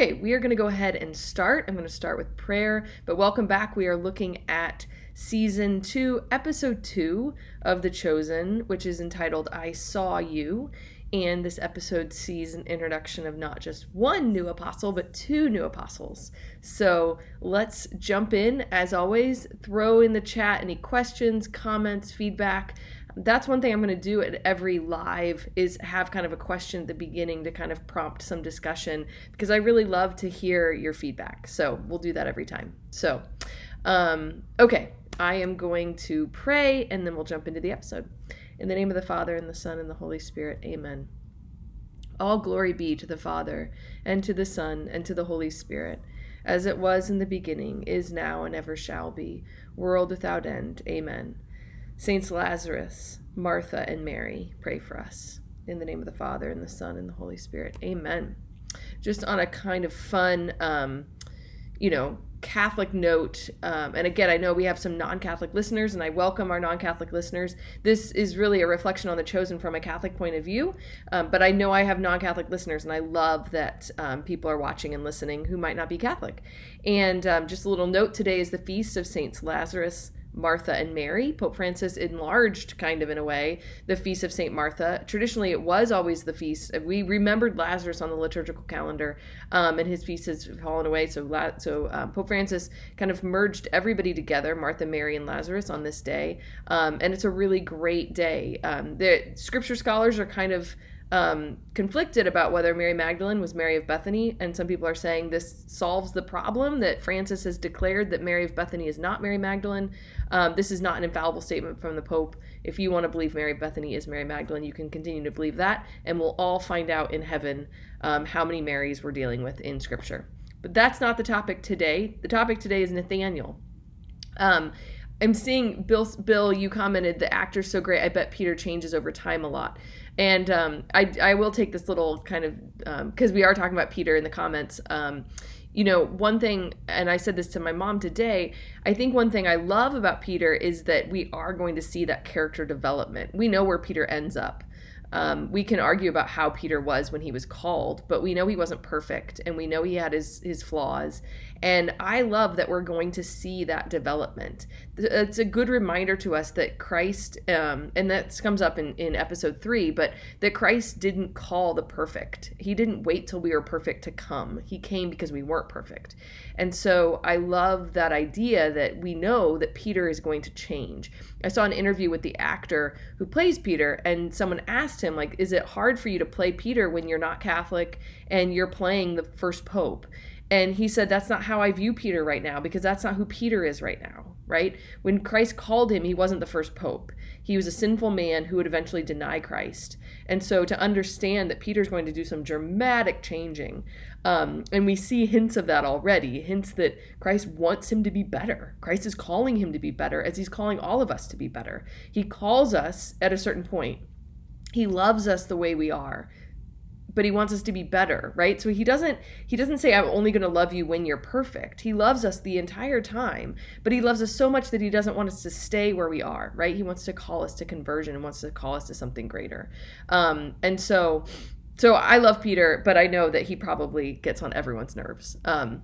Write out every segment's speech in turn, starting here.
okay, we are going to go ahead and start. I'm going to start with prayer, but welcome back. We are looking at season two, episode two of The Chosen, which is entitled I Saw You. And this episode sees an introduction of not just one new apostle, but two new apostles. So let's jump in. As always, throw in the chat any questions, comments, feedback. That's one thing I'm going to do at every live is have kind of a question at the beginning to kind of prompt some discussion because I really love to hear your feedback. So we'll do that every time. So, um, okay, I am going to pray and then we'll jump into the episode. In the name of the Father, and the Son, and the Holy Spirit, amen. All glory be to the Father, and to the Son, and to the Holy Spirit, as it was in the beginning, is now, and ever shall be, world without end. Amen. Saints Lazarus, Martha, and Mary, pray for us. In the name of the Father, and the Son, and the Holy Spirit. Amen. Just on a kind of fun, um, you know, Catholic note, um, and again, I know we have some non Catholic listeners, and I welcome our non Catholic listeners. This is really a reflection on the chosen from a Catholic point of view, um, but I know I have non Catholic listeners, and I love that um, people are watching and listening who might not be Catholic. And um, just a little note today is the feast of Saints Lazarus, Martha and Mary. Pope Francis enlarged, kind of in a way, the feast of St. Martha. Traditionally, it was always the feast. We remembered Lazarus on the liturgical calendar, um, and his feast has fallen away. So, so um, Pope Francis kind of merged everybody together, Martha, Mary, and Lazarus, on this day. Um, and it's a really great day. Um, the scripture scholars are kind of um, conflicted about whether Mary Magdalene was Mary of Bethany, and some people are saying this solves the problem that Francis has declared that Mary of Bethany is not Mary Magdalene. Um, this is not an infallible statement from the Pope. If you want to believe Mary Bethany is Mary Magdalene, you can continue to believe that, and we'll all find out in heaven um, how many Marys we're dealing with in Scripture. But that's not the topic today. The topic today is Nathaniel. Um, I'm seeing Bill. Bill, you commented the actor's so great. I bet Peter changes over time a lot. And um, I, I will take this little kind of because um, we are talking about Peter in the comments. Um, you know, one thing, and I said this to my mom today. I think one thing I love about Peter is that we are going to see that character development. We know where Peter ends up. Um, we can argue about how Peter was when he was called, but we know he wasn't perfect, and we know he had his his flaws. And I love that we're going to see that development. It's a good reminder to us that Christ, um, and that comes up in, in episode three, but that Christ didn't call the perfect. He didn't wait till we were perfect to come. He came because we weren't perfect. And so I love that idea that we know that Peter is going to change. I saw an interview with the actor who plays Peter, and someone asked him, like, is it hard for you to play Peter when you're not Catholic and you're playing the first pope? And he said, That's not how I view Peter right now, because that's not who Peter is right now, right? When Christ called him, he wasn't the first pope. He was a sinful man who would eventually deny Christ. And so to understand that Peter's going to do some dramatic changing, um, and we see hints of that already hints that Christ wants him to be better. Christ is calling him to be better as he's calling all of us to be better. He calls us at a certain point. He loves us the way we are but he wants us to be better right? So he doesn't he doesn't say i'm only going to love you when you're perfect. He loves us the entire time but he loves us so much that he doesn't want us to stay where we are right? He wants to call us to conversion and wants to call us to something greater. Um, and so so i love peter but i know that he probably gets on everyone's nerves. Um,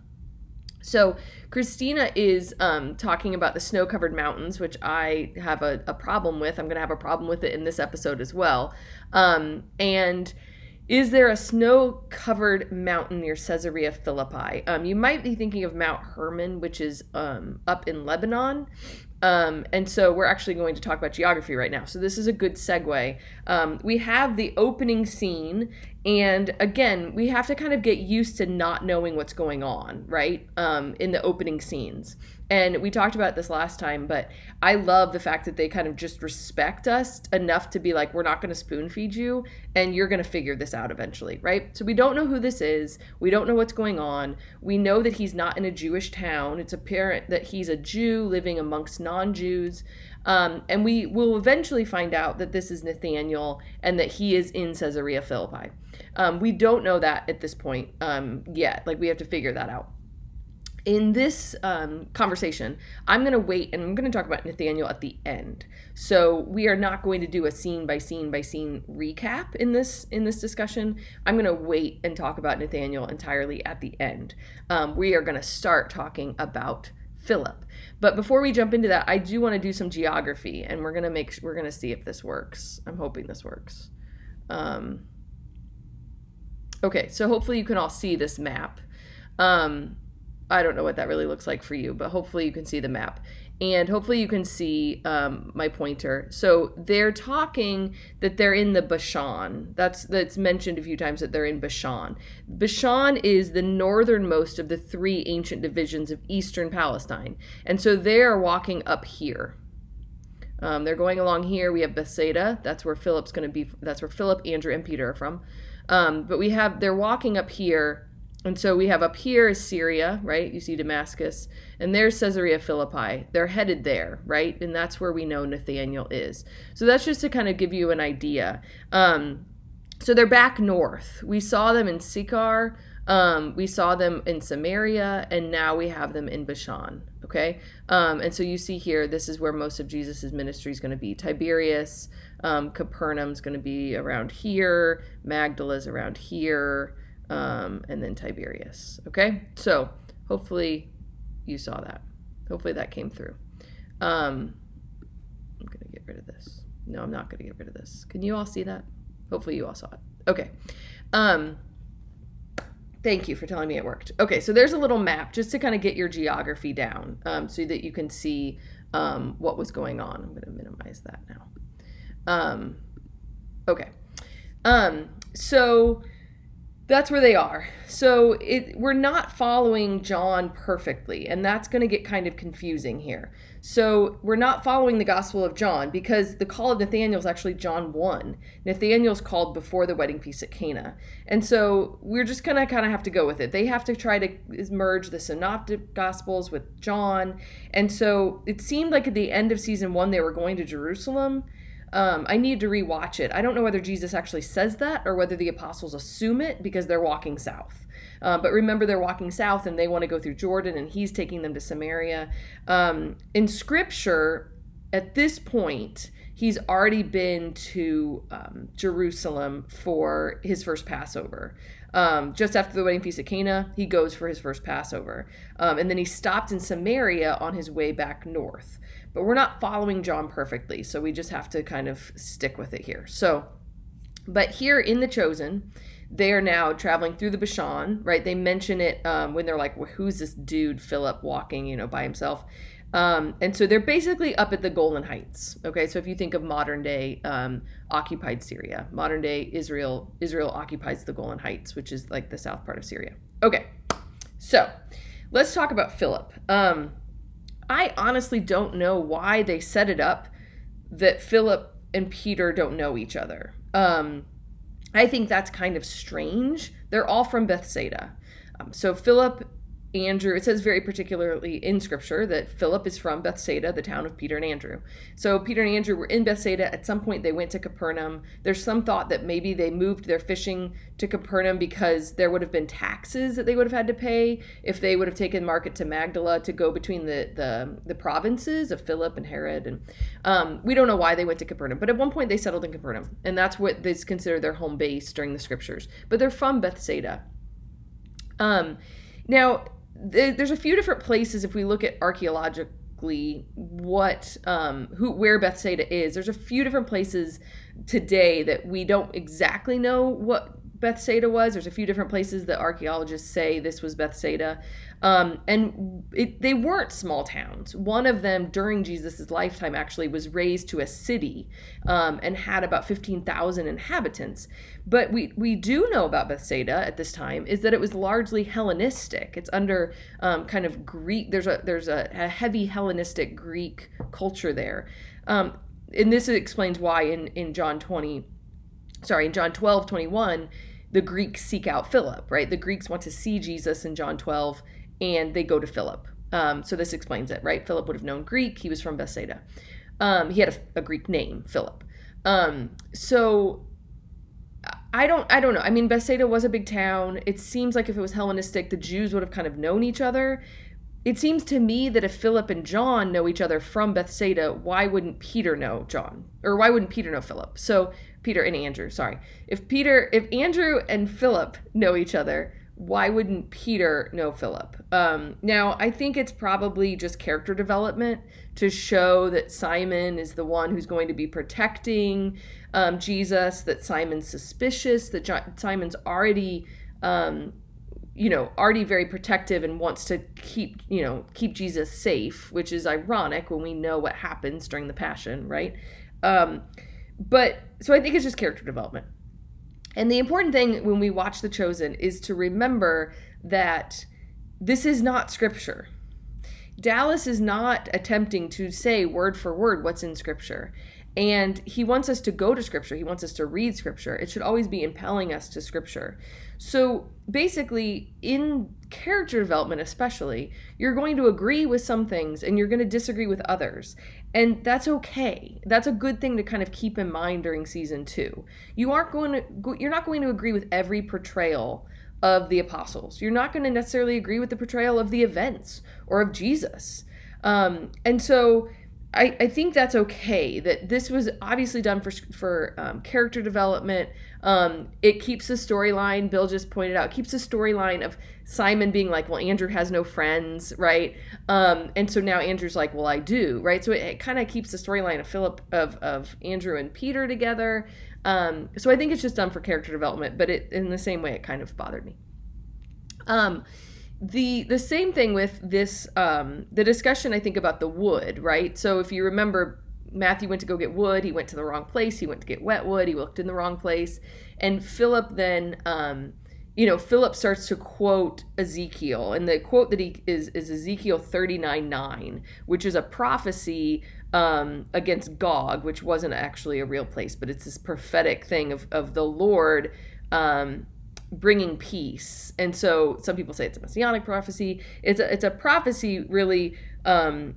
so Christina is um, talking about the snow-covered mountains, which I have a, a problem with. I'm going to have a problem with it in this episode as well. Um, and is there a snow covered mountain near Caesarea Philippi? Um, you might be thinking of Mount Hermon, which is um, up in Lebanon. Um, and so we're actually going to talk about geography right now. So this is a good segue. Um, we have the opening scene, and again, we have to kind of get used to not knowing what's going on, right? Um, in the opening scenes. And we talked about this last time, but I love the fact that they kind of just respect us enough to be like, we're not going to spoon feed you, and you're going to figure this out eventually, right? So we don't know who this is. We don't know what's going on. We know that he's not in a Jewish town. It's apparent that he's a Jew living amongst non Jews. Um, and we will eventually find out that this is Nathaniel and that he is in Caesarea Philippi. Um, we don't know that at this point um, yet. Like, we have to figure that out. In this um, conversation, I'm going to wait and I'm going to talk about Nathaniel at the end. So we are not going to do a scene by scene by scene recap in this in this discussion. I'm going to wait and talk about Nathaniel entirely at the end. Um, we are going to start talking about Philip. But before we jump into that, I do want to do some geography, and we're gonna make we're gonna see if this works. I'm hoping this works. Um, okay, so hopefully you can all see this map. Um, I don't know what that really looks like for you, but hopefully you can see the map. And hopefully you can see um, my pointer. So they're talking that they're in the Bashan. That's that's mentioned a few times that they're in Bashan. Bashan is the northernmost of the three ancient divisions of eastern Palestine, and so they are walking up here. Um, they're going along here. We have Bethsaida. That's where Philip's going to be. That's where Philip, Andrew, and Peter are from. Um, but we have they're walking up here and so we have up here is Syria, right? You see Damascus, and there's Caesarea Philippi. They're headed there, right? And that's where we know Nathaniel is. So that's just to kind of give you an idea. Um, so they're back north. We saw them in Sychar, um, we saw them in Samaria, and now we have them in Bashan. Okay, um, and so you see here, this is where most of Jesus's ministry is going to be. Tiberias, um, Capernaum's going to be around here. Magdala's around here um, and then Tiberias. Okay, so hopefully you saw that. Hopefully that came through. Um, I'm gonna get rid of this. No, I'm not gonna get rid of this. Can you all see that? Hopefully you all saw it. Okay. Um, thank you for telling me it worked. Okay, so there's a little map just to kind of get your geography down, um, so that you can see um, what was going on. I'm gonna minimize that now. Um, okay. Um, so that's where they are. So it we're not following John perfectly, and that's going to get kind of confusing here. So we're not following the Gospel of John because the call of Nathaniel is actually John 1. Nathaniel's called before the wedding feast at Cana. And so we're just going to kind of have to go with it. They have to try to merge the synoptic Gospels with John. And so it seemed like at the end of season 1 they were going to Jerusalem um, I need to rewatch it. I don't know whether Jesus actually says that or whether the apostles assume it because they're walking south. Uh, but remember, they're walking south and they want to go through Jordan, and he's taking them to Samaria. Um, in Scripture, at this point, he's already been to um, Jerusalem for his first Passover. Um, just after the wedding feast at Cana, he goes for his first Passover. Um, and then he stopped in Samaria on his way back north. But we're not following John perfectly, so we just have to kind of stick with it here. So, but here in The Chosen, they are now traveling through the Bashan, right? They mention it um, when they're like, well, who's this dude, Philip, walking, you know, by himself? Um, and so they're basically up at the Golan Heights. Okay, so if you think of modern day um, occupied Syria, modern day Israel, Israel occupies the Golan Heights, which is like the south part of Syria. Okay, so let's talk about Philip. Um, I honestly don't know why they set it up that Philip and Peter don't know each other. Um, I think that's kind of strange. They're all from Bethsaida. Um, so Philip Andrew, it says very particularly in scripture that Philip is from Bethsaida, the town of Peter and Andrew. So Peter and Andrew were in Bethsaida. At some point, they went to Capernaum. There's some thought that maybe they moved their fishing to Capernaum because there would have been taxes that they would have had to pay if they would have taken market to Magdala to go between the the, the provinces of Philip and Herod. And um, we don't know why they went to Capernaum, but at one point they settled in Capernaum, and that's what is considered their home base during the scriptures. But they're from Bethsaida. Um, now there's a few different places if we look at archaeologically what um who where Bethsaida is. There's a few different places today that we don't exactly know what Bethsaida was. There's a few different places that archaeologists say this was Bethsaida. Um, and it, they weren't small towns. One of them during Jesus' lifetime actually was raised to a city um, and had about 15,000 inhabitants. But we, we do know about Bethsaida at this time is that it was largely Hellenistic. It's under um, kind of Greek, there's a, there's a, a heavy Hellenistic Greek culture there. Um, and this explains why in, in John 20, sorry, in John 12, 21, the Greeks seek out Philip, right? The Greeks want to see Jesus in John 12 and they go to Philip. Um, so this explains it, right? Philip would have known Greek. He was from Bethsaida. Um, he had a, a, Greek name, Philip. Um, so I don't, I don't know. I mean, Bethsaida was a big town. It seems like if it was Hellenistic, the Jews would have kind of known each other. it seems to me that if Philip and John know each other from Bethsaida, why wouldn't Peter know John? Or why wouldn't Peter know Philip? So Peter and Andrew, sorry. If Peter, if Andrew and Philip know each other, why wouldn't Peter know Philip? Um, now, I think it's probably just character development to show that Simon is the one who's going to be protecting um, Jesus, that Simon's suspicious, that John, Simon's already, um, you know, already very protective and wants to keep, you know, keep Jesus safe, which is ironic when we know what happens during the Passion, right? Um, but so I think it's just character development. And the important thing when we watch The Chosen is to remember that this is not scripture. Dallas is not attempting to say word for word what's in scripture. And he wants us to go to scripture. He wants us to read scripture. It should always be impelling us to scripture. So basically, in character development, especially, you're going to agree with some things and you're going to disagree with others. And that's okay. That's a good thing to kind of keep in mind during season two. You aren't going to, you're not going to agree with every portrayal of the apostles. You're not going to necessarily agree with the portrayal of the events or of Jesus. Um, and so, I, I think that's okay. That this was obviously done for for um, character development. Um, it keeps the storyline. Bill just pointed out keeps the storyline of Simon being like, well, Andrew has no friends, right? Um, and so now Andrew's like, well, I do, right? So it, it kind of keeps the storyline of Philip of of Andrew and Peter together. Um, so I think it's just done for character development, but it in the same way it kind of bothered me. Um, the the same thing with this um the discussion i think about the wood right? So if you remember matthew went to go get wood he went to the wrong place he went to get wet wood he looked in the wrong place. And philip then um you know philip starts to quote ezekiel and the quote that he is is ezekiel 39 9 which is a prophecy um, against gog which wasn't actually a real place but it's this prophetic thing of, of the lord um, bringing peace. And so some people say it's a messianic prophecy. It's a, it's a prophecy really um,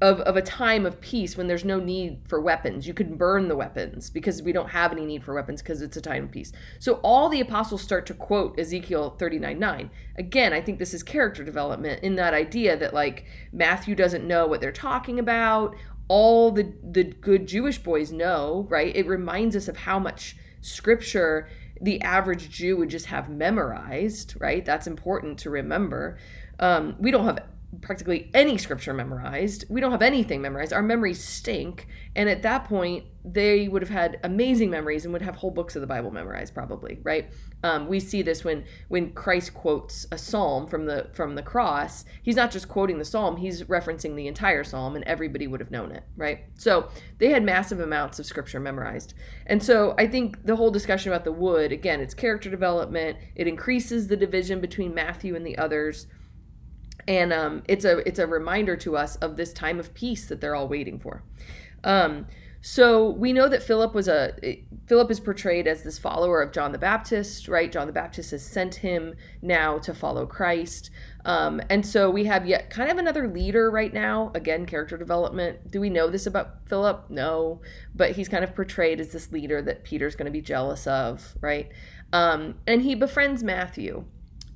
of, of a time of peace when there's no need for weapons. You can burn the weapons because we don't have any need for weapons because it's a time of peace. So all the apostles start to quote Ezekiel 39 9. Again, I think this is character development in that idea that like Matthew doesn't know what they're talking about. All the, the good Jewish boys know, right? It reminds us of how much scripture the average Jew would just have memorized, right? That's important to remember. Um, we don't have practically any scripture memorized. We don't have anything memorized. Our memories stink. And at that point, they would have had amazing memories and would have whole books of the Bible memorized, probably, right? Um, we see this when when Christ quotes a psalm from the from the cross. He's not just quoting the psalm; he's referencing the entire psalm, and everybody would have known it, right? So they had massive amounts of scripture memorized. And so I think the whole discussion about the wood, again, it's character development. It increases the division between Matthew and the others and um, it's a it's a reminder to us of this time of peace that they're all waiting for. Um, so we know that Philip was a Philip is portrayed as this follower of John the Baptist, right? John the Baptist has sent him now to follow Christ, um, and so we have yet kind of another leader right now. Again, character development. Do we know this about Philip? No, but he's kind of portrayed as this leader that Peter's going to be jealous of, right? Um, and he befriends Matthew,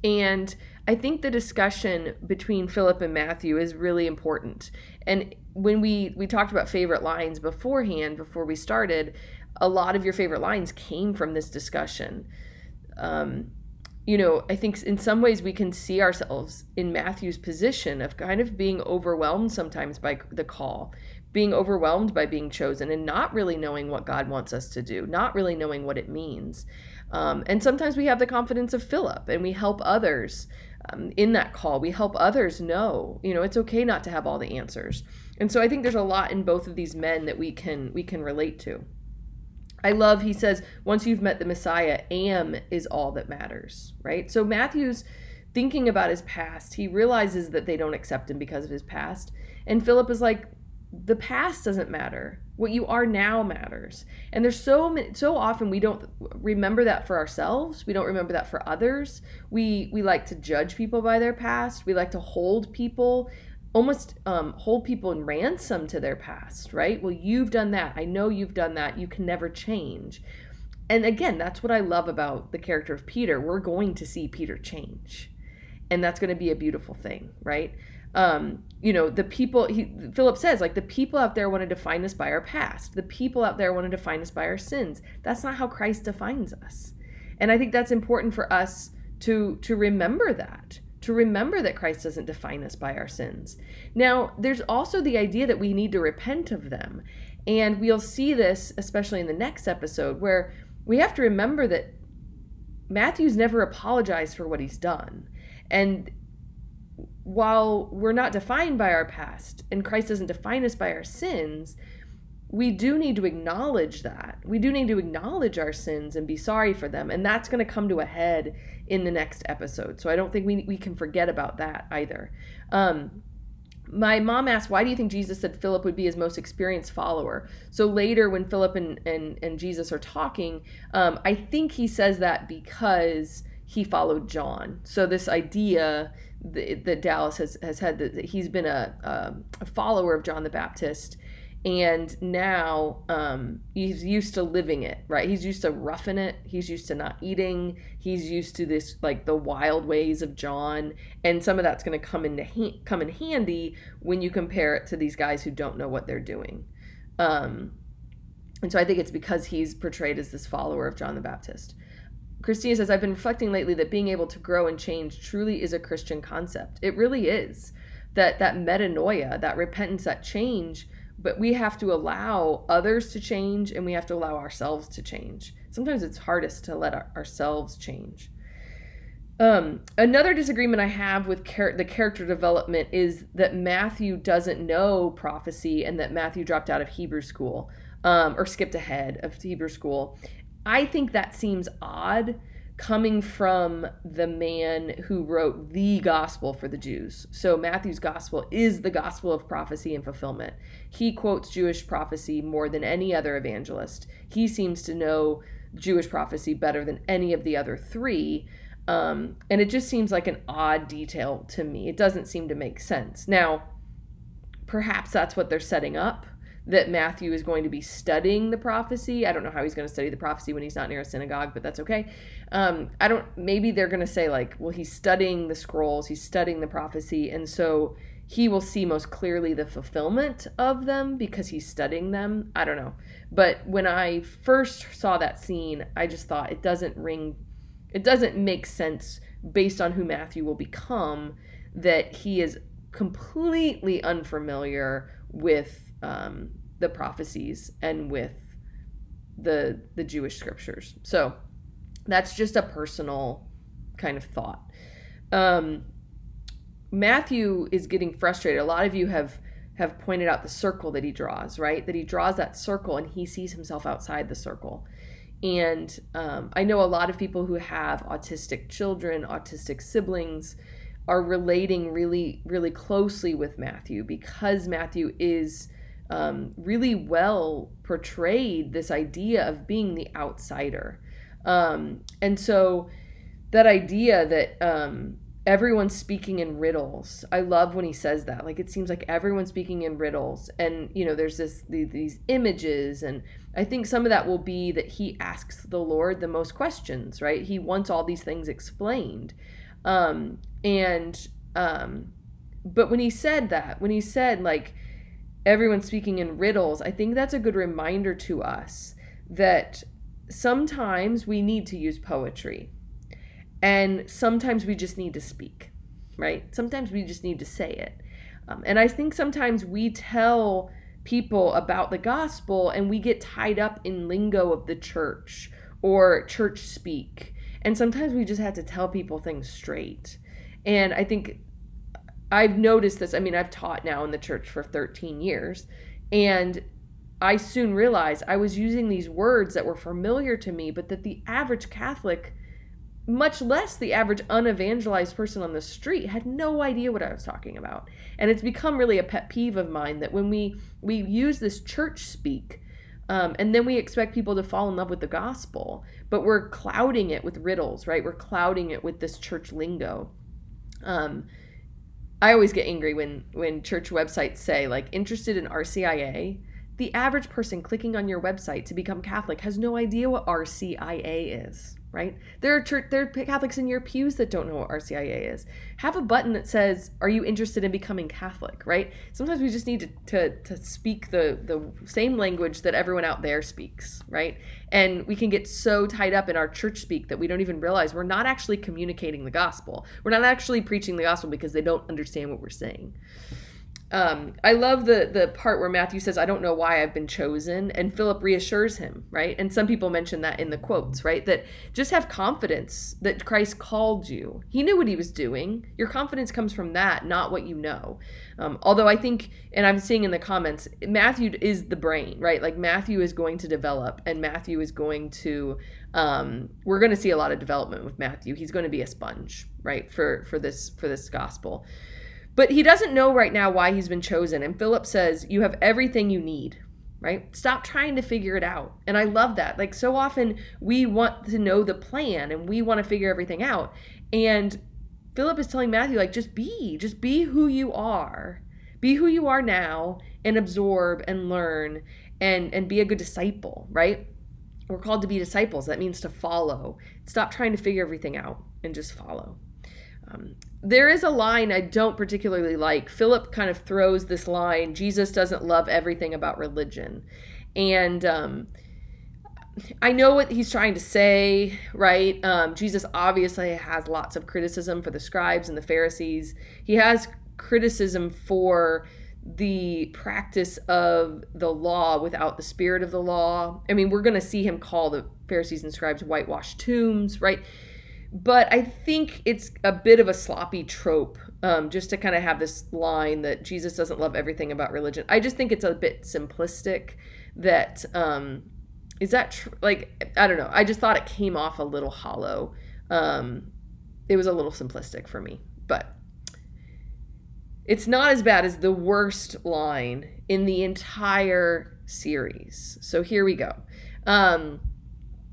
and I think the discussion between Philip and Matthew is really important. And when we we talked about favorite lines beforehand, before we started, a lot of your favorite lines came from this discussion. Um, you know, I think in some ways we can see ourselves in Matthew's position of kind of being overwhelmed sometimes by the call, being overwhelmed by being chosen, and not really knowing what God wants us to do, not really knowing what it means. Um, and sometimes we have the confidence of Philip and we help others um, in that call. We help others know, you know, it's okay not to have all the answers. And so I think there's a lot in both of these men that we can we can relate to. I love he says once you've met the Messiah, am is all that matters, right? So Matthew's thinking about his past. He realizes that they don't accept him because of his past. And Philip is like the past doesn't matter. What you are now matters. And there's so many, so often we don't remember that for ourselves. We don't remember that for others. We we like to judge people by their past. We like to hold people almost um, hold people in ransom to their past, right? Well, you've done that. I know you've done that. You can never change. And again, that's what I love about the character of Peter. We're going to see Peter change and that's going to be a beautiful thing, right? Um, you know, the people, he, Philip says, like, the people out there want to define us by our past. The people out there want to define us by our sins. That's not how Christ defines us. And I think that's important for us to, to remember that, to remember that Christ doesn't define us by our sins. Now, there's also the idea that we need to repent of them. And we'll see this, especially in the next episode, where we have to remember that Matthew's never apologized for what he's done. And while we're not defined by our past and Christ doesn't define us by our sins, we do need to acknowledge that. We do need to acknowledge our sins and be sorry for them. And that's going to come to a head in the next episode. So I don't think we, we can forget about that either. Um, my mom asked, Why do you think Jesus said Philip would be his most experienced follower? So later, when Philip and, and, and Jesus are talking, um, I think he says that because he followed John. So this idea that, Dallas has, has had that he's been a, a, a follower of John the Baptist and now um, he's used to living it right? He's used to roughing it. He's used to not eating. He's used to this like the wild ways of john and some of that's going to come into ha- come in handy when you compare it to these guys who don't know what they're doing. Um, and so i think it's because he's portrayed as this follower of john the baptist christina says i've been reflecting lately that being able to grow and change truly is a christian concept it really is that that metanoia that repentance that change but we have to allow others to change and we have to allow ourselves to change. Sometimes it's hardest to let our, ourselves change. Um, another disagreement I have with char- the character development is that Matthew doesn't know prophecy and that Matthew dropped out of Hebrew school um, or skipped ahead of Hebrew school. I think that seems odd coming from the man who wrote the gospel for the Jews. So Matthew's gospel is the gospel of prophecy and fulfillment. He quotes Jewish prophecy more than any other evangelist. He seems to know Jewish prophecy better than any of the other three. Um, and it just seems like an odd detail to me. It doesn't seem to make sense. Now, perhaps that's what they're setting up that Matthew is going to be studying the prophecy. I don't know how he's going to study the prophecy when he's not near a synagogue, but that's okay. Um, I don't, maybe they're going to say, like, well, he's studying the scrolls, he's studying the prophecy, and so he will see most clearly the fulfillment of them because he's studying them. I don't know. But when I first saw that scene, I just thought it doesn't ring, it doesn't make sense based on who Matthew will become that he is completely unfamiliar with um, the prophecies and with the the Jewish scriptures. So that's just a personal kind of thought. Um, Matthew is getting frustrated. A lot of you have have pointed out the circle that he draws, right? That he draws that circle and he sees himself outside the circle. And um, I know a lot of people who have autistic children, autistic siblings, are relating really, really closely with Matthew because Matthew is um, really well portrayed this idea of being the outsider. Um, and so that idea that um, everyone's speaking in riddles. I love when he says that. Like it seems like everyone's speaking in riddles, and you know, there's this the, these images, and I think some of that will be that he asks the Lord the most questions. Right? He wants all these things explained, um, and um, but when he said that, when he said like everyone speaking in riddles, I think that's a good reminder to us that sometimes we need to use poetry and sometimes we just need to speak, right? Sometimes we just need to say it. Um, and I think sometimes we tell people about the gospel and we get tied up in lingo of the church or church speak. And sometimes we just have to tell people things straight. And I think I've noticed this. I mean, I've taught now in the church for 13 years, and I soon realized I was using these words that were familiar to me, but that the average Catholic, much less the average unevangelized person on the street, had no idea what I was talking about. And it's become really a pet peeve of mine that when we we use this church speak, um, and then we expect people to fall in love with the gospel, but we're clouding it with riddles, right? We're clouding it with this church lingo. Um, I always get angry when when church websites say like interested in RCIA. The average person clicking on your website to become Catholic has no idea what RCIA is, right? There are church, there are Catholics in your pews that don't know what RCIA is. Have a button that says, "Are you interested in becoming Catholic?" Right? Sometimes we just need to to, to speak the the same language that everyone out there speaks, right? And we can get so tied up in our church speak that we don't even realize we're not actually communicating the gospel. We're not actually preaching the gospel because they don't understand what we're saying. Um, I love the the part where Matthew says, "I don't know why I've been chosen," and Philip reassures him, right? And some people mention that in the quotes, right? That just have confidence that Christ called you. He knew what he was doing. Your confidence comes from that, not what you know. Um, although I think, and I'm seeing in the comments, Matthew is the brain, right? Like Matthew is going to develop, and Matthew is going to. Um, we're going to see a lot of development with Matthew. He's going to be a sponge, right? For for this for this gospel. But he doesn't know right now why he's been chosen. And Philip says, You have everything you need, right? Stop trying to figure it out. And I love that. Like, so often we want to know the plan and we want to figure everything out. And Philip is telling Matthew, like, just be, just be who you are. Be who you are now and absorb and learn and and be a good disciple, right? We're called to be disciples. That means to follow. Stop trying to figure everything out and just follow. Um, there is a line I don't particularly like. Philip kind of throws this line Jesus doesn't love everything about religion. And um, I know what he's trying to say, right? Um, Jesus obviously has lots of criticism for the scribes and the Pharisees. He has criticism for the practice of the law without the spirit of the law. I mean, we're going to see him call the Pharisees and scribes whitewashed tombs, right? But I think it's a bit of a sloppy trope um, just to kind of have this line that Jesus doesn't love everything about religion. I just think it's a bit simplistic. That um, is that tr- like I don't know. I just thought it came off a little hollow. Um, it was a little simplistic for me, but it's not as bad as the worst line in the entire series. So here we go. Um,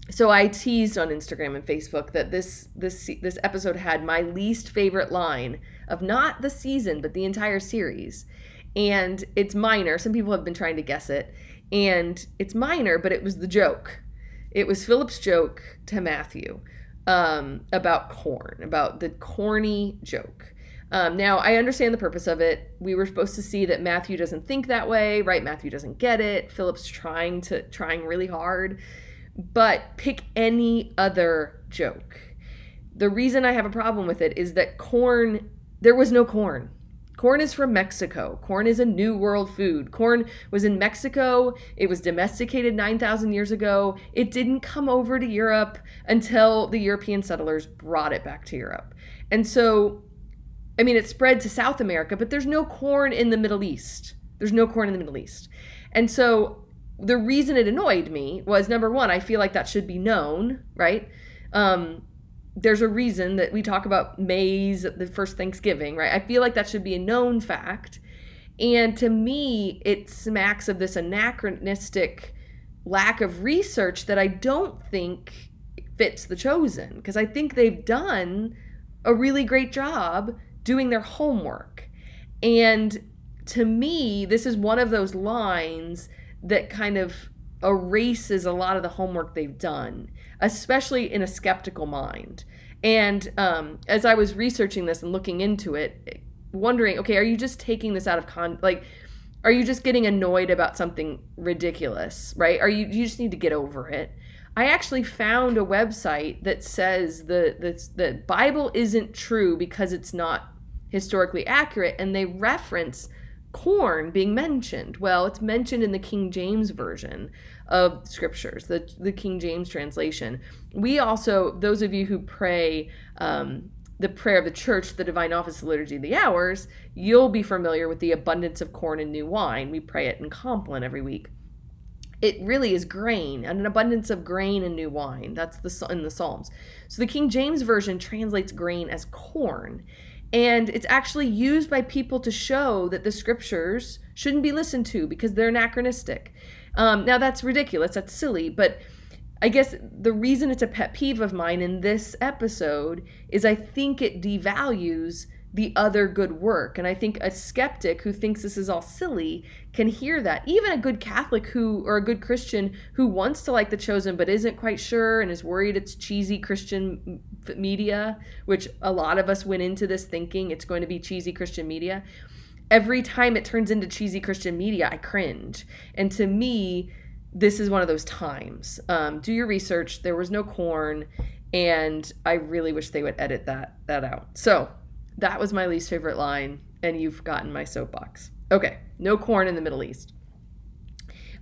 so I teased on Instagram and Facebook that this this this episode had my least favorite line of not the season but the entire series. And it's minor. Some people have been trying to guess it. And it's minor, but it was the joke. It was Philip's joke to Matthew um, about corn, about the corny joke. Um, now, I understand the purpose of it. We were supposed to see that Matthew doesn't think that way, right? Matthew doesn't get it. Philip's trying to trying really hard but pick any other joke. The reason I have a problem with it is that corn, there was no corn. Corn is from Mexico. Corn is a new world food. Corn was in Mexico. It was domesticated 9,000 years ago. It didn't come over to Europe until the European settlers brought it back to Europe. And so, I mean, it spread to South America, but there's no corn in the Middle East. There's no corn in the Middle East. And so the reason it annoyed me was number one, I feel like that should be known, right? Um, there's a reason that we talk about maize the first Thanksgiving, right? I feel like that should be a known fact. And to me, it smacks of this anachronistic lack of research that I don't think fits the chosen because I think they've done a really great job doing their homework. And to me, this is one of those lines that kind of erases a lot of the homework they've done, especially in a skeptical mind. And um, as I was researching this and looking into it, wondering, okay, are you just taking this out of con like are you just getting annoyed about something ridiculous, right? Are you you just need to get over it? I actually found a website that says the the, the Bible isn't true because it's not historically accurate and they reference corn being mentioned? Well, it's mentioned in the King James version of scriptures, the, the King James translation. We also, those of you who pray um, the prayer of the church, the divine office, the liturgy of the hours, you'll be familiar with the abundance of corn and new wine. We pray it in Compline every week. It really is grain, and an abundance of grain and new wine. That's the in the Psalms. So the King James version translates grain as corn. And it's actually used by people to show that the scriptures shouldn't be listened to because they're anachronistic. Um, now, that's ridiculous. That's silly. But I guess the reason it's a pet peeve of mine in this episode is I think it devalues the other good work. And I think a skeptic who thinks this is all silly can hear that. Even a good Catholic who, or a good Christian who wants to like The Chosen but isn't quite sure and is worried it's cheesy Christian media, which a lot of us went into this thinking it's going to be cheesy Christian media. Every time it turns into cheesy Christian media, I cringe. And to me, this is one of those times. Um, do your research. There was no corn, and I really wish they would edit that that out. So that was my least favorite line, and you've gotten my soapbox. Okay, no corn in the Middle East.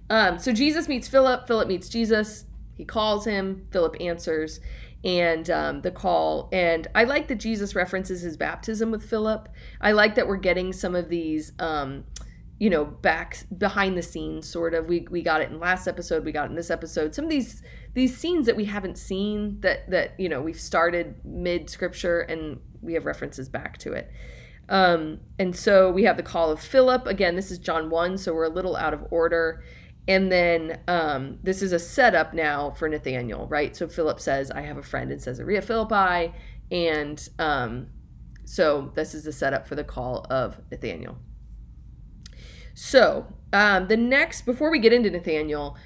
Um, so Jesus meets Philip. Philip meets Jesus. He calls him. Philip answers, and um, the call. And I like that Jesus references his baptism with Philip. I like that we're getting some of these. Um, you know back behind the scenes sort of we we got it in last episode we got it in this episode some of these these scenes that we haven't seen that that you know we've started mid scripture and we have references back to it. Um, and so we have the call of Philip. Again, this is John 1, so we're a little out of order. And then um, this is a setup now for Nathaniel, right? So Philip says, I have a friend in Caesarea Philippi. And um, so this is the setup for the call of Nathaniel. So um, the next, before we get into Nathaniel,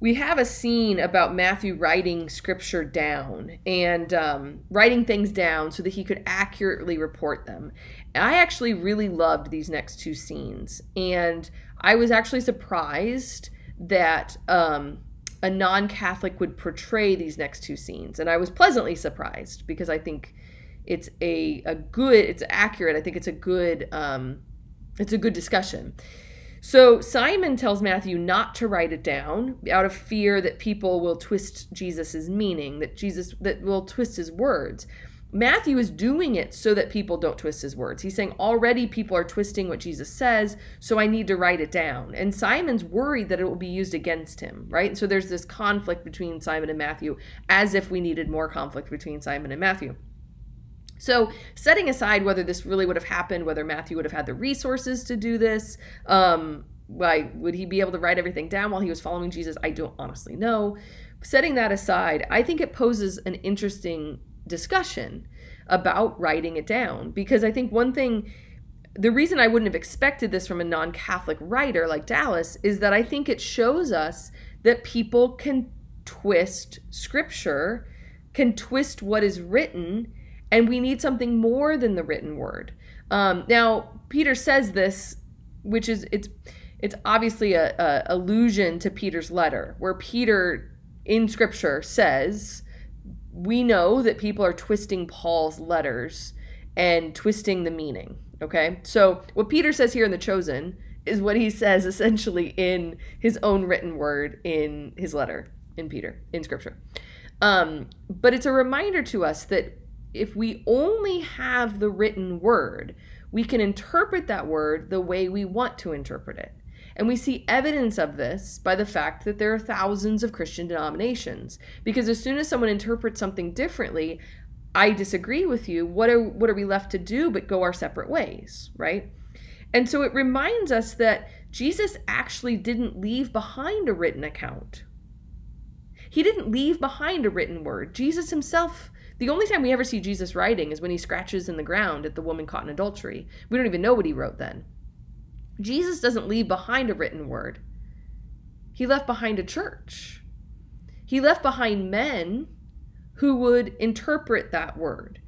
we have a scene about Matthew writing scripture down and um, writing things down so that he could accurately report them. I actually really loved these next two scenes, and I was actually surprised that um, a non Catholic would portray these next two scenes. And I was pleasantly surprised because I think it's a, a good, it's accurate. I think it's a good, um, it's a good discussion. So Simon tells Matthew not to write it down out of fear that people will twist Jesus's meaning, that Jesus that will twist his words. Matthew is doing it so that people don't twist his words. He's saying already people are twisting what Jesus says, so I need to write it down. And Simon's worried that it will be used against him, right? So there's this conflict between Simon and Matthew, as if we needed more conflict between Simon and Matthew. So, setting aside whether this really would have happened, whether Matthew would have had the resources to do this, um, why would he be able to write everything down while he was following Jesus? I don't honestly know. Setting that aside, I think it poses an interesting discussion about writing it down because I think one thing the reason I wouldn't have expected this from a non Catholic writer like Dallas is that I think it shows us that people can twist scripture, can twist what is written and we need something more than the written word. Um, now, Peter says this, which is it's it's obviously a, a allusion to Peter's letter, where Peter in Scripture says, "We know that people are twisting Paul's letters and twisting the meaning." Okay, so what Peter says here in the Chosen is what he says essentially in his own written word in his letter in Peter in Scripture. Um, but it's a reminder to us that if we only have the written word, we can interpret that word the way we want to interpret it. And we see evidence of this by the fact that there are thousands of Christian denominations. Because as soon as someone interprets something differently, I disagree with you. What are what are we left to do but go our separate ways, right? And so it reminds us that Jesus actually didn't leave behind a written account. He didn't leave behind a written word. Jesus himself the only time we ever see Jesus writing is when he scratches in the ground at the woman caught in adultery. We don't even know what he wrote then. Jesus doesn't leave behind a written word, he left behind a church. He left behind men who would interpret that word.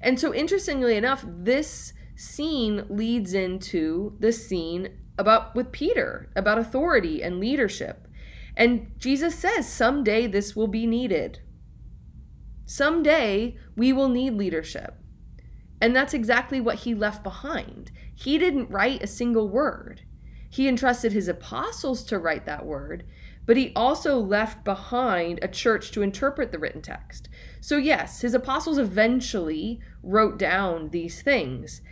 And so, interestingly enough, this scene leads into the scene about with Peter about authority and leadership. And Jesus says, someday this will be needed. Someday we will need leadership. And that's exactly what he left behind. He didn't write a single word. He entrusted his apostles to write that word, but he also left behind a church to interpret the written text. So, yes, his apostles eventually wrote down these things,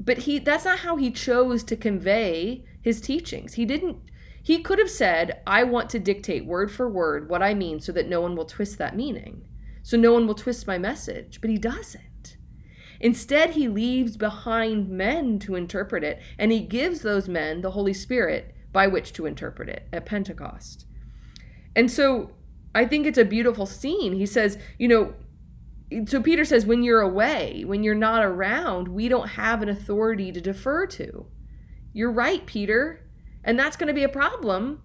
but he that's not how he chose to convey his teachings. He didn't he could have said, "I want to dictate word for word what I mean so that no one will twist that meaning." So no one will twist my message. But he doesn't. Instead, he leaves behind men to interpret it, and he gives those men the Holy Spirit by which to interpret it at Pentecost. And so I think it's a beautiful scene. He says, you know, so Peter says, when you're away, when you're not around, we don't have an authority to defer to. You're right, Peter. And that's going to be a problem,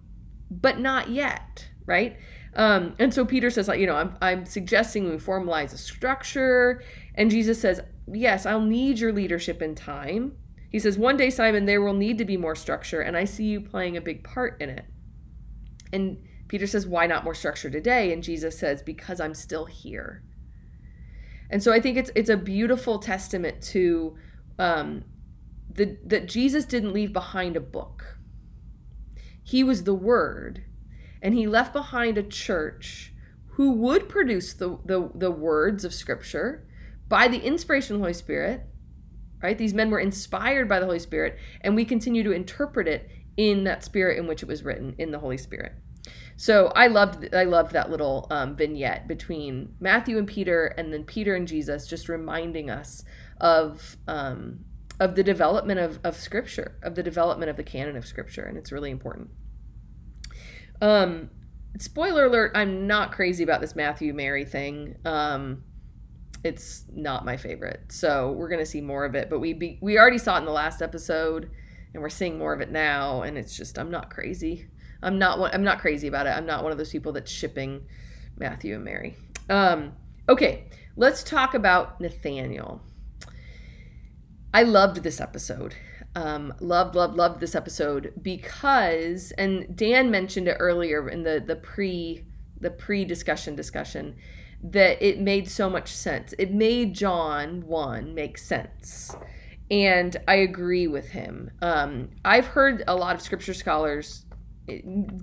but not yet, right? Um, and so Peter says, like, you know, I'm, I'm suggesting we formalize a structure. And Jesus says, yes, I'll need your leadership in time. He says, one day, Simon, there will need to be more structure, and I see you playing a big part in it. And Peter says, why not more structure today? And Jesus says, because I'm still here. And so I think it's it's a beautiful testament to um, the, that Jesus didn't leave behind a book. He was the Word, and he left behind a church who would produce the, the, the words of Scripture by the inspiration of the Holy Spirit. Right? These men were inspired by the Holy Spirit, and we continue to interpret it in that spirit in which it was written in the Holy Spirit. So I loved I loved that little um, vignette between Matthew and Peter, and then Peter and Jesus, just reminding us of um, of the development of, of Scripture, of the development of the canon of Scripture, and it's really important. Um, spoiler alert: I'm not crazy about this Matthew Mary thing. Um, it's not my favorite, so we're gonna see more of it. But we be, we already saw it in the last episode, and we're seeing more of it now, and it's just I'm not crazy. I'm not one, I'm not crazy about it. I'm not one of those people that's shipping Matthew and Mary. Um, okay, let's talk about Nathaniel. I loved this episode. Um, loved, loved, loved this episode because, and Dan mentioned it earlier in the the pre the pre discussion discussion that it made so much sense. It made John one make sense, and I agree with him. Um, I've heard a lot of scripture scholars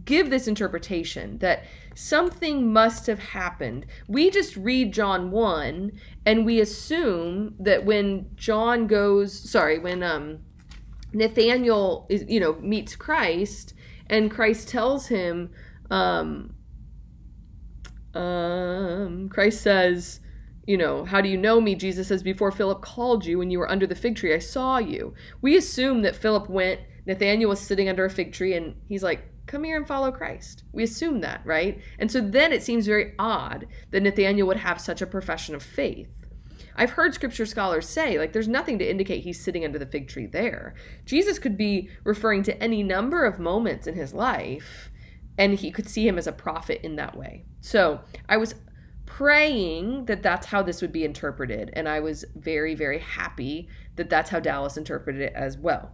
give this interpretation that something must have happened. We just read John 1 and we assume that when John goes, sorry, when um Nathaniel is you know meets Christ and Christ tells him um um Christ says you know, how do you know me? Jesus says, Before Philip called you when you were under the fig tree, I saw you. We assume that Philip went, Nathaniel was sitting under a fig tree, and he's like, come here and follow Christ. We assume that, right? And so then it seems very odd that Nathaniel would have such a profession of faith. I've heard scripture scholars say, like, there's nothing to indicate he's sitting under the fig tree there. Jesus could be referring to any number of moments in his life, and he could see him as a prophet in that way. So I was praying that that's how this would be interpreted, and I was very, very happy that that's how Dallas interpreted it as well.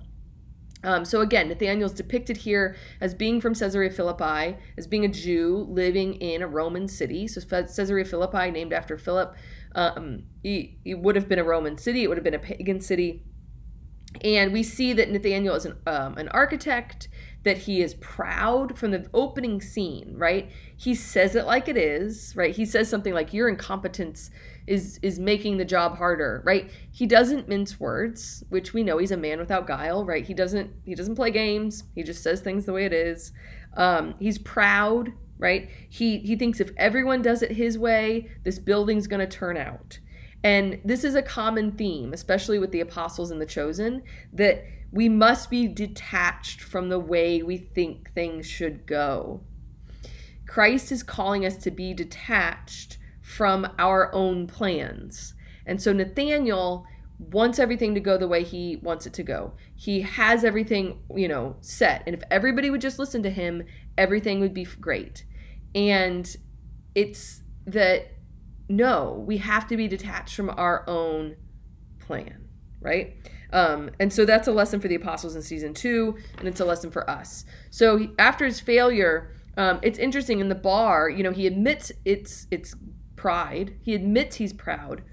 Um, so again, Nathaniel's depicted here as being from Caesarea Philippi, as being a Jew living in a Roman city. So Caesarea Philippi, named after Philip, um, it, it would have been a Roman city. It would have been a pagan city. And we see that Nathaniel is an, um, an architect, that he is proud from the opening scene, right? He says it like it is, right? He says something like, Your incompetence is is making the job harder, right? He doesn't mince words, which we know he's a man without guile, right? He doesn't he doesn't play games. He just says things the way it is. Um, he's proud, right? He he thinks if everyone does it his way, this building's going to turn out. And this is a common theme, especially with the apostles and the chosen, that we must be detached from the way we think things should go. Christ is calling us to be detached from our own plans. And so Nathaniel wants everything to go the way he wants it to go. He has everything, you know, set. And if everybody would just listen to him, everything would be great. And it's that no, we have to be detached from our own plan, right? Um, and so that's a lesson for the apostles in season two, and it's a lesson for us. So he, after his failure, um, it's interesting in the bar. You know, he admits it's it's pride. He admits he's proud.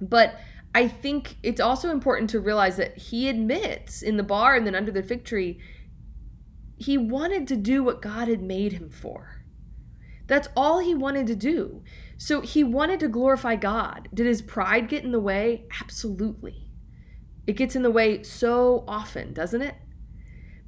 But I think it's also important to realize that he admits in the bar and then under the fig tree, he wanted to do what God had made him for. That's all he wanted to do. So he wanted to glorify God. Did his pride get in the way? Absolutely. It gets in the way so often, doesn't it?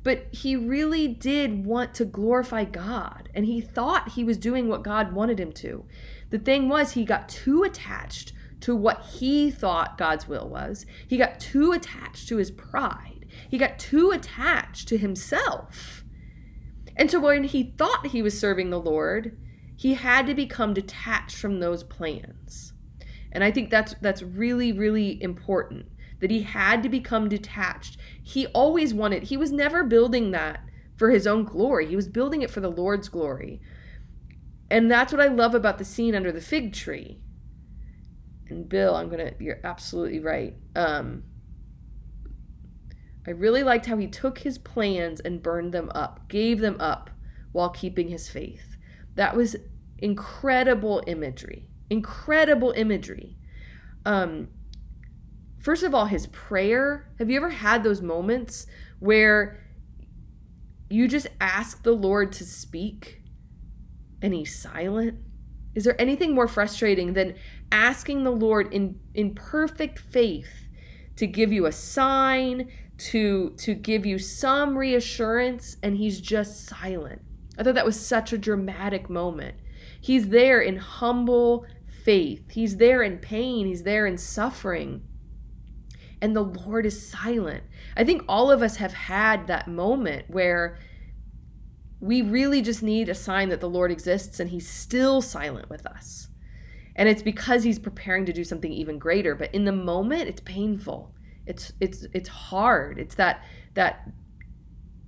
But he really did want to glorify God, and he thought he was doing what God wanted him to. The thing was, he got too attached to what he thought God's will was. He got too attached to his pride. He got too attached to himself. And so when he thought he was serving the Lord, he had to become detached from those plans. And I think that's that's really really important that he had to become detached. He always wanted. He was never building that for his own glory. He was building it for the Lord's glory. And that's what I love about the scene under the fig tree. And Bill, I'm going to you're absolutely right. Um I really liked how he took his plans and burned them up, gave them up while keeping his faith. That was incredible imagery. Incredible imagery. Um, first of all, his prayer. Have you ever had those moments where you just ask the Lord to speak and he's silent? Is there anything more frustrating than asking the Lord in, in perfect faith to give you a sign, to to give you some reassurance and he's just silent. I thought that was such a dramatic moment. He's there in humble faith. He's there in pain, he's there in suffering. And the Lord is silent. I think all of us have had that moment where we really just need a sign that the Lord exists and he's still silent with us. And it's because he's preparing to do something even greater, but in the moment it's painful it's it's it's hard. It's that that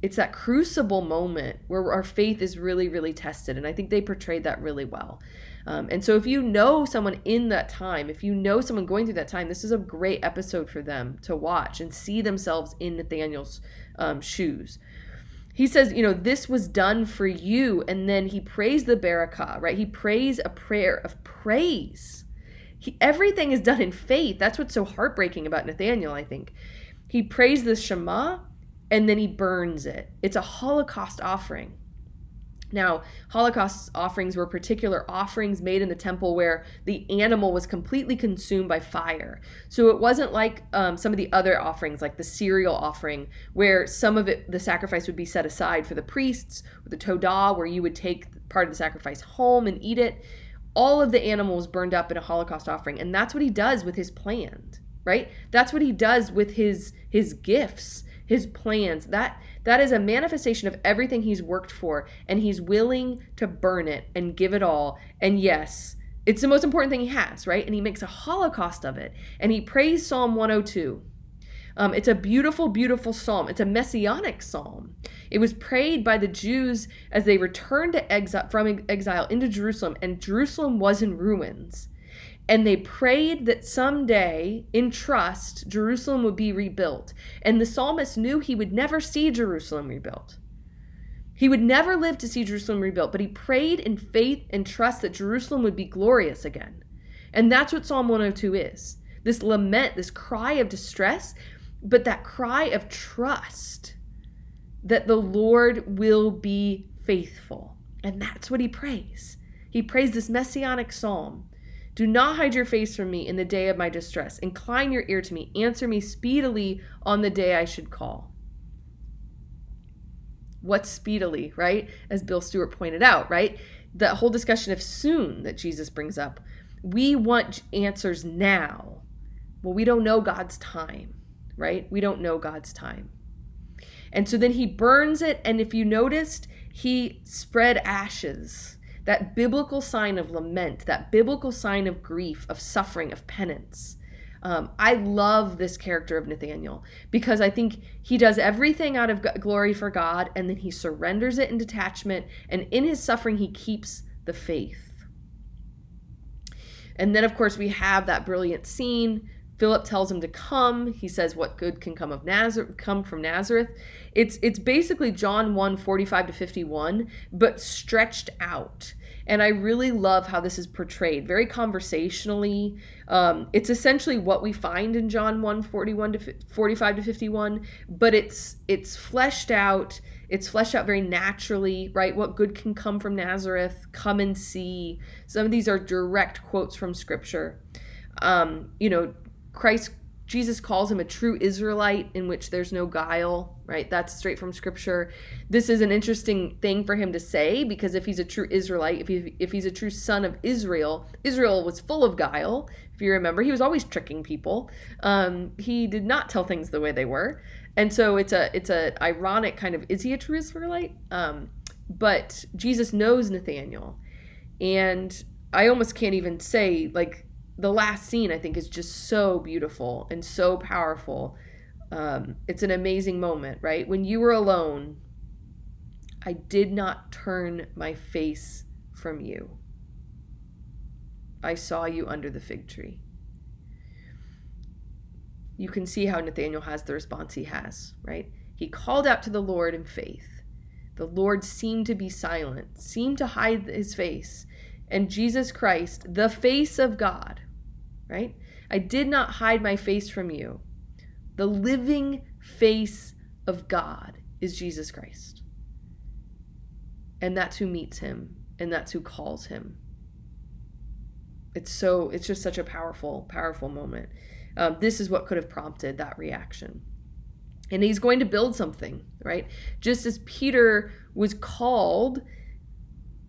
it's that crucible moment where our faith is really really tested and i think they portrayed that really well. Um, and so if you know someone in that time if you know someone going through that time this is a great episode for them to watch and see themselves in nathaniel's um, shoes. He says you know this was done for you and then he prays the barakah right? He prays a prayer of praise he, everything is done in faith. That's what's so heartbreaking about Nathaniel, I think. He prays the Shema and then he burns it. It's a Holocaust offering. Now, Holocaust offerings were particular offerings made in the temple where the animal was completely consumed by fire. So it wasn't like um, some of the other offerings, like the cereal offering, where some of it, the sacrifice would be set aside for the priests, or the Todah, where you would take part of the sacrifice home and eat it all of the animals burned up in a holocaust offering and that's what he does with his plans right? That's what he does with his his gifts his plans. That that is a manifestation of everything he's worked for and he's willing to burn it and give it all. And yes it's the most important thing he has right? And he makes a holocaust of it. And he prays psalm 102 um, it's a beautiful, beautiful psalm. It's a messianic psalm. It was prayed by the Jews as they returned to exile, from exile into Jerusalem, and Jerusalem was in ruins. And they prayed that someday, in trust, Jerusalem would be rebuilt. And the psalmist knew he would never see Jerusalem rebuilt. He would never live to see Jerusalem rebuilt, but he prayed in faith and trust that Jerusalem would be glorious again. And that's what Psalm 102 is this lament, this cry of distress but that cry of trust that the Lord will be faithful. And that's what he prays. He prays this messianic psalm Do not hide your face from me in the day of my distress. Incline your ear to me. Answer me speedily on the day I should call. What's speedily, right? As Bill Stewart pointed out, right? The whole discussion of soon that Jesus brings up. We want answers now. Well, we don't know God's time right? We don't know God's time. And so then he burns it. And if you noticed, he spread ashes. That biblical sign of lament, that biblical sign of grief, of suffering, of penance. Um, I love this character of Nathaniel because I think he does everything out of glory for God and then he surrenders it in detachment. And in his suffering, he keeps the faith. And then, of course, we have that brilliant scene Philip tells him to come. He says, What good can come of Nazareth come from Nazareth? It's it's basically John 1, 45 to 51, but stretched out. And I really love how this is portrayed very conversationally. Um, it's essentially what we find in John 1, 41 to 45 to 51, but it's it's fleshed out. It's fleshed out very naturally, right? What good can come from Nazareth? Come and see. Some of these are direct quotes from scripture. Um, you know, Christ Jesus calls him a true Israelite in which there's no guile, right? That's straight from scripture. This is an interesting thing for him to say because if he's a true Israelite, if, he, if he's a true son of Israel, Israel was full of guile. If you remember, he was always tricking people. Um, he did not tell things the way they were. And so it's a it's a ironic kind of is he a true Israelite? Um, but Jesus knows Nathaniel. And I almost can't even say like the last scene I think is just so beautiful and so powerful. Um, it's an amazing moment, right? When you were alone, I did not turn my face from you. I saw you under the fig tree. You can see how Nathaniel has the response he has, right? He called out to the Lord in faith. The Lord seemed to be silent, seemed to hide his face. And Jesus Christ, the face of God, right? I did not hide my face from you. The living face of God is Jesus Christ. And that's who meets him, and that's who calls him. It's so, it's just such a powerful, powerful moment. Um, this is what could have prompted that reaction. And he's going to build something, right? Just as Peter was called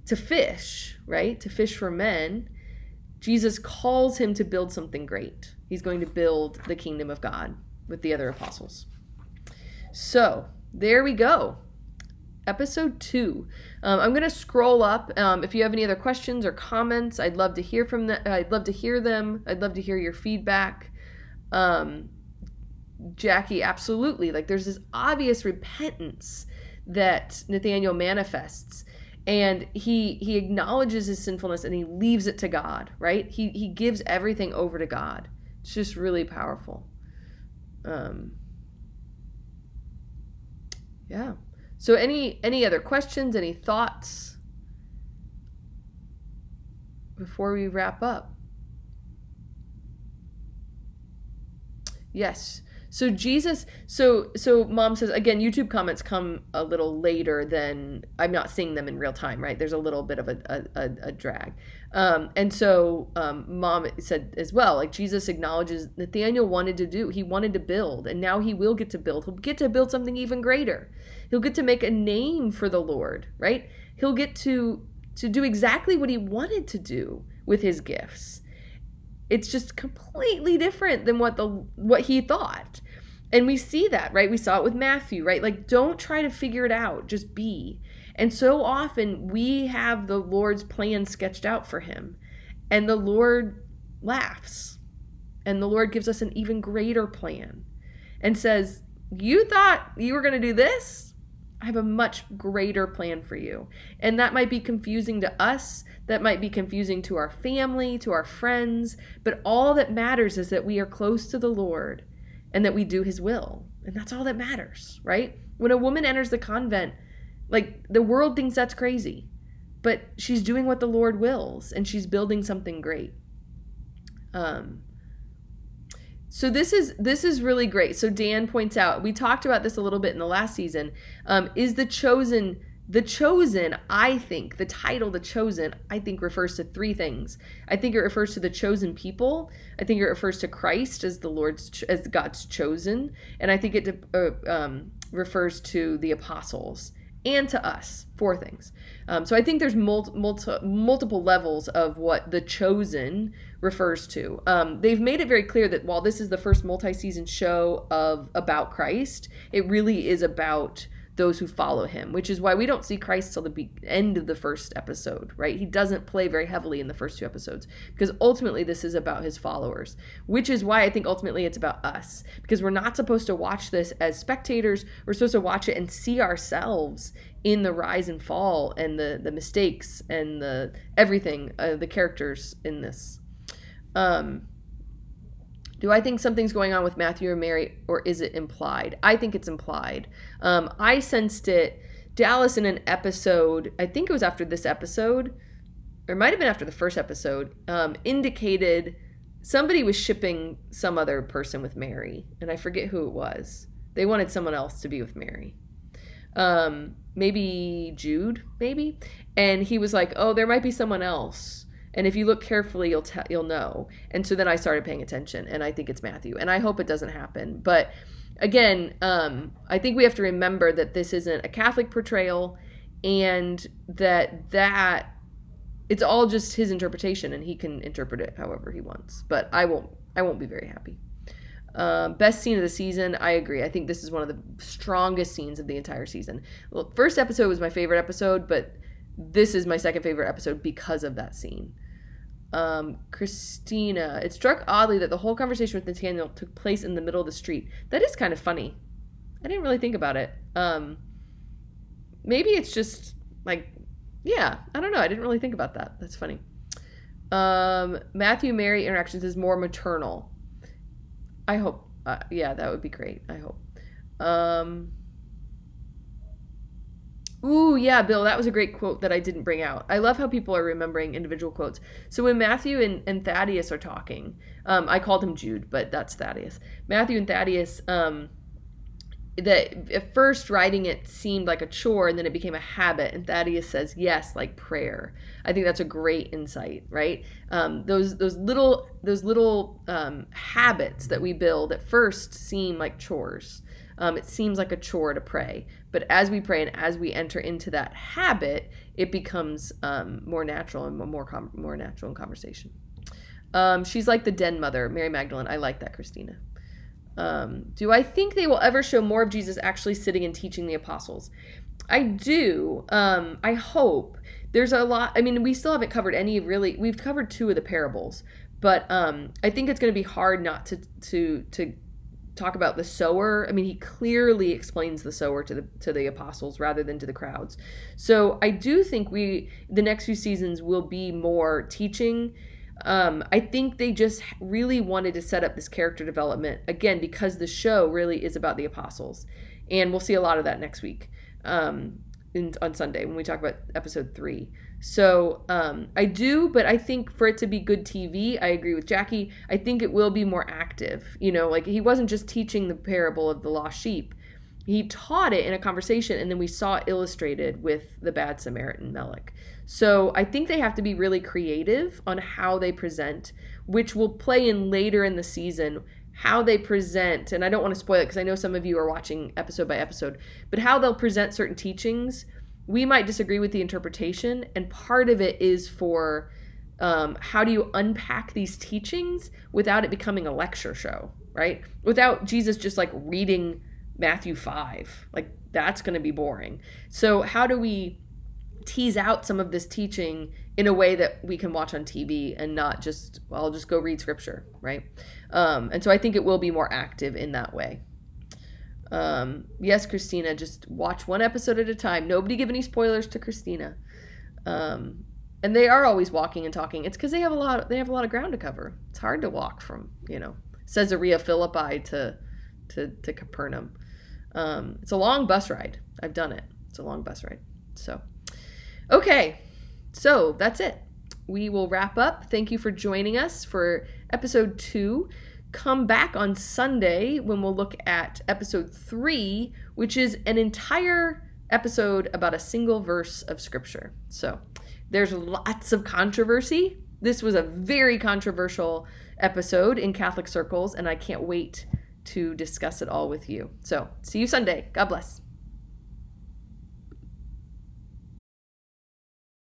to fish, right? To fish for men Jesus calls him to build something great. He's going to build the kingdom of God with the other apostles. So there we go. Episode two. Um, I'm going to scroll up. Um, if you have any other questions or comments, I'd love to hear from them. I'd love to hear them. I'd love to hear your feedback. Um, Jackie, absolutely. Like there's this obvious repentance that Nathaniel manifests and he he acknowledges his sinfulness and he leaves it to God, right? He he gives everything over to God. It's just really powerful. Um Yeah. So any any other questions, any thoughts before we wrap up? Yes. So Jesus, so so mom says again. YouTube comments come a little later than I'm not seeing them in real time, right? There's a little bit of a a, a drag, um, and so um, mom said as well. Like Jesus acknowledges Nathaniel wanted to do, he wanted to build, and now he will get to build. He'll get to build something even greater. He'll get to make a name for the Lord, right? He'll get to to do exactly what he wanted to do with his gifts it's just completely different than what the what he thought. And we see that right? We saw it with matthew right? Like don't try to figure it out. Just be. And so often we have the lord's plan sketched out for him and the lord laughs and the lord gives us an even greater plan and says you thought you were going to do this I have a much greater plan for you. And that might be confusing to us. That might be confusing to our family, to our friends. But all that matters is that we are close to the Lord and that we do his will. And that's all that matters, right? When a woman enters the convent, like the world thinks that's crazy. But she's doing what the Lord wills and she's building something great. Um, so this is this is really great. So Dan points out we talked about this a little bit in the last season. Um, is the chosen the chosen? I think the title the chosen I think refers to three things. I think it refers to the chosen people. I think it refers to Christ as the Lord's as God's chosen, and I think it uh, um, refers to the apostles and to us. Four things. Um, so I think there's multi, multiple levels of what the chosen refers to. Um, they've made it very clear that while this is the first multi-season show of about Christ, it really is about those who follow him, which is why we don't see Christ till the be- end of the first episode, right? He doesn't play very heavily in the first two episodes because ultimately this is about his followers, which is why I think ultimately it's about us because we're not supposed to watch this as spectators. We're supposed to watch it and see ourselves in the rise and fall and the the mistakes and the everything, uh, the characters in this. Um, do I think something's going on with Matthew or Mary, or is it implied? I think it's implied. Um, I sensed it. Dallas in an episode, I think it was after this episode, or it might have been after the first episode, um, indicated somebody was shipping some other person with Mary, and I forget who it was. They wanted someone else to be with Mary. Um, maybe Jude, maybe, and he was like, "Oh, there might be someone else." And if you look carefully, you'll te- you'll know. And so then I started paying attention, and I think it's Matthew. And I hope it doesn't happen. But again, um, I think we have to remember that this isn't a Catholic portrayal, and that that it's all just his interpretation, and he can interpret it however he wants. But I won't. I won't be very happy. Um, best scene of the season, I agree. I think this is one of the strongest scenes of the entire season. Well, first episode was my favorite episode, but this is my second favorite episode because of that scene. Um, Christina, it struck oddly that the whole conversation with Nathaniel took place in the middle of the street. That is kind of funny. I didn't really think about it. Um, maybe it's just like, yeah, I don't know. I didn't really think about that. That's funny. Um, Matthew Mary interactions is more maternal. I hope. Uh, yeah, that would be great. I hope. Um, Ooh, yeah, Bill, that was a great quote that I didn't bring out. I love how people are remembering individual quotes. So when Matthew and, and Thaddeus are talking, um, I called him Jude, but that's Thaddeus. Matthew and Thaddeus, um, that at first writing it seemed like a chore and then it became a habit. And Thaddeus says, yes, like prayer. I think that's a great insight, right? Um, those those little those little um, habits that we build at first seem like chores. Um, it seems like a chore to pray. But as we pray and as we enter into that habit, it becomes um, more natural and more com- more natural in conversation. Um, she's like the den mother, Mary Magdalene. I like that, Christina. Um, do I think they will ever show more of Jesus actually sitting and teaching the apostles? I do. Um, I hope. There's a lot. I mean, we still haven't covered any really. We've covered two of the parables, but um, I think it's going to be hard not to to to talk about the sower. I mean, he clearly explains the sower to the to the apostles rather than to the crowds. So I do think we the next few seasons will be more teaching. Um, I think they just really wanted to set up this character development again because the show really is about the apostles, and we'll see a lot of that next week um, in, on Sunday when we talk about episode three. So um, I do, but I think for it to be good TV, I agree with Jackie. I think it will be more active. You know, like he wasn't just teaching the parable of the lost sheep, he taught it in a conversation, and then we saw it illustrated with the Bad Samaritan Melech. So I think they have to be really creative on how they present, which will play in later in the season how they present and i don't want to spoil it because i know some of you are watching episode by episode but how they'll present certain teachings we might disagree with the interpretation, and part of it is for um, how do you unpack these teachings without it becoming a lecture show, right? Without Jesus just like reading Matthew 5. Like, that's going to be boring. So, how do we tease out some of this teaching in a way that we can watch on TV and not just, well, I'll just go read scripture, right? Um, and so I think it will be more active in that way. Um, yes, Christina, just watch one episode at a time. Nobody give any spoilers to Christina. Um, and they are always walking and talking. It's because they have a lot. They have a lot of ground to cover. It's hard to walk from you know Caesarea Philippi to to to Capernaum. Um, it's a long bus ride. I've done it. It's a long bus ride. So, okay, so that's it. We will wrap up. Thank you for joining us for episode two come back on Sunday when we'll look at episode three, which is an entire episode about a single verse of scripture. So there's lots of controversy. This was a very controversial episode in Catholic circles, and I can't wait to discuss it all with you. So see you Sunday. God bless.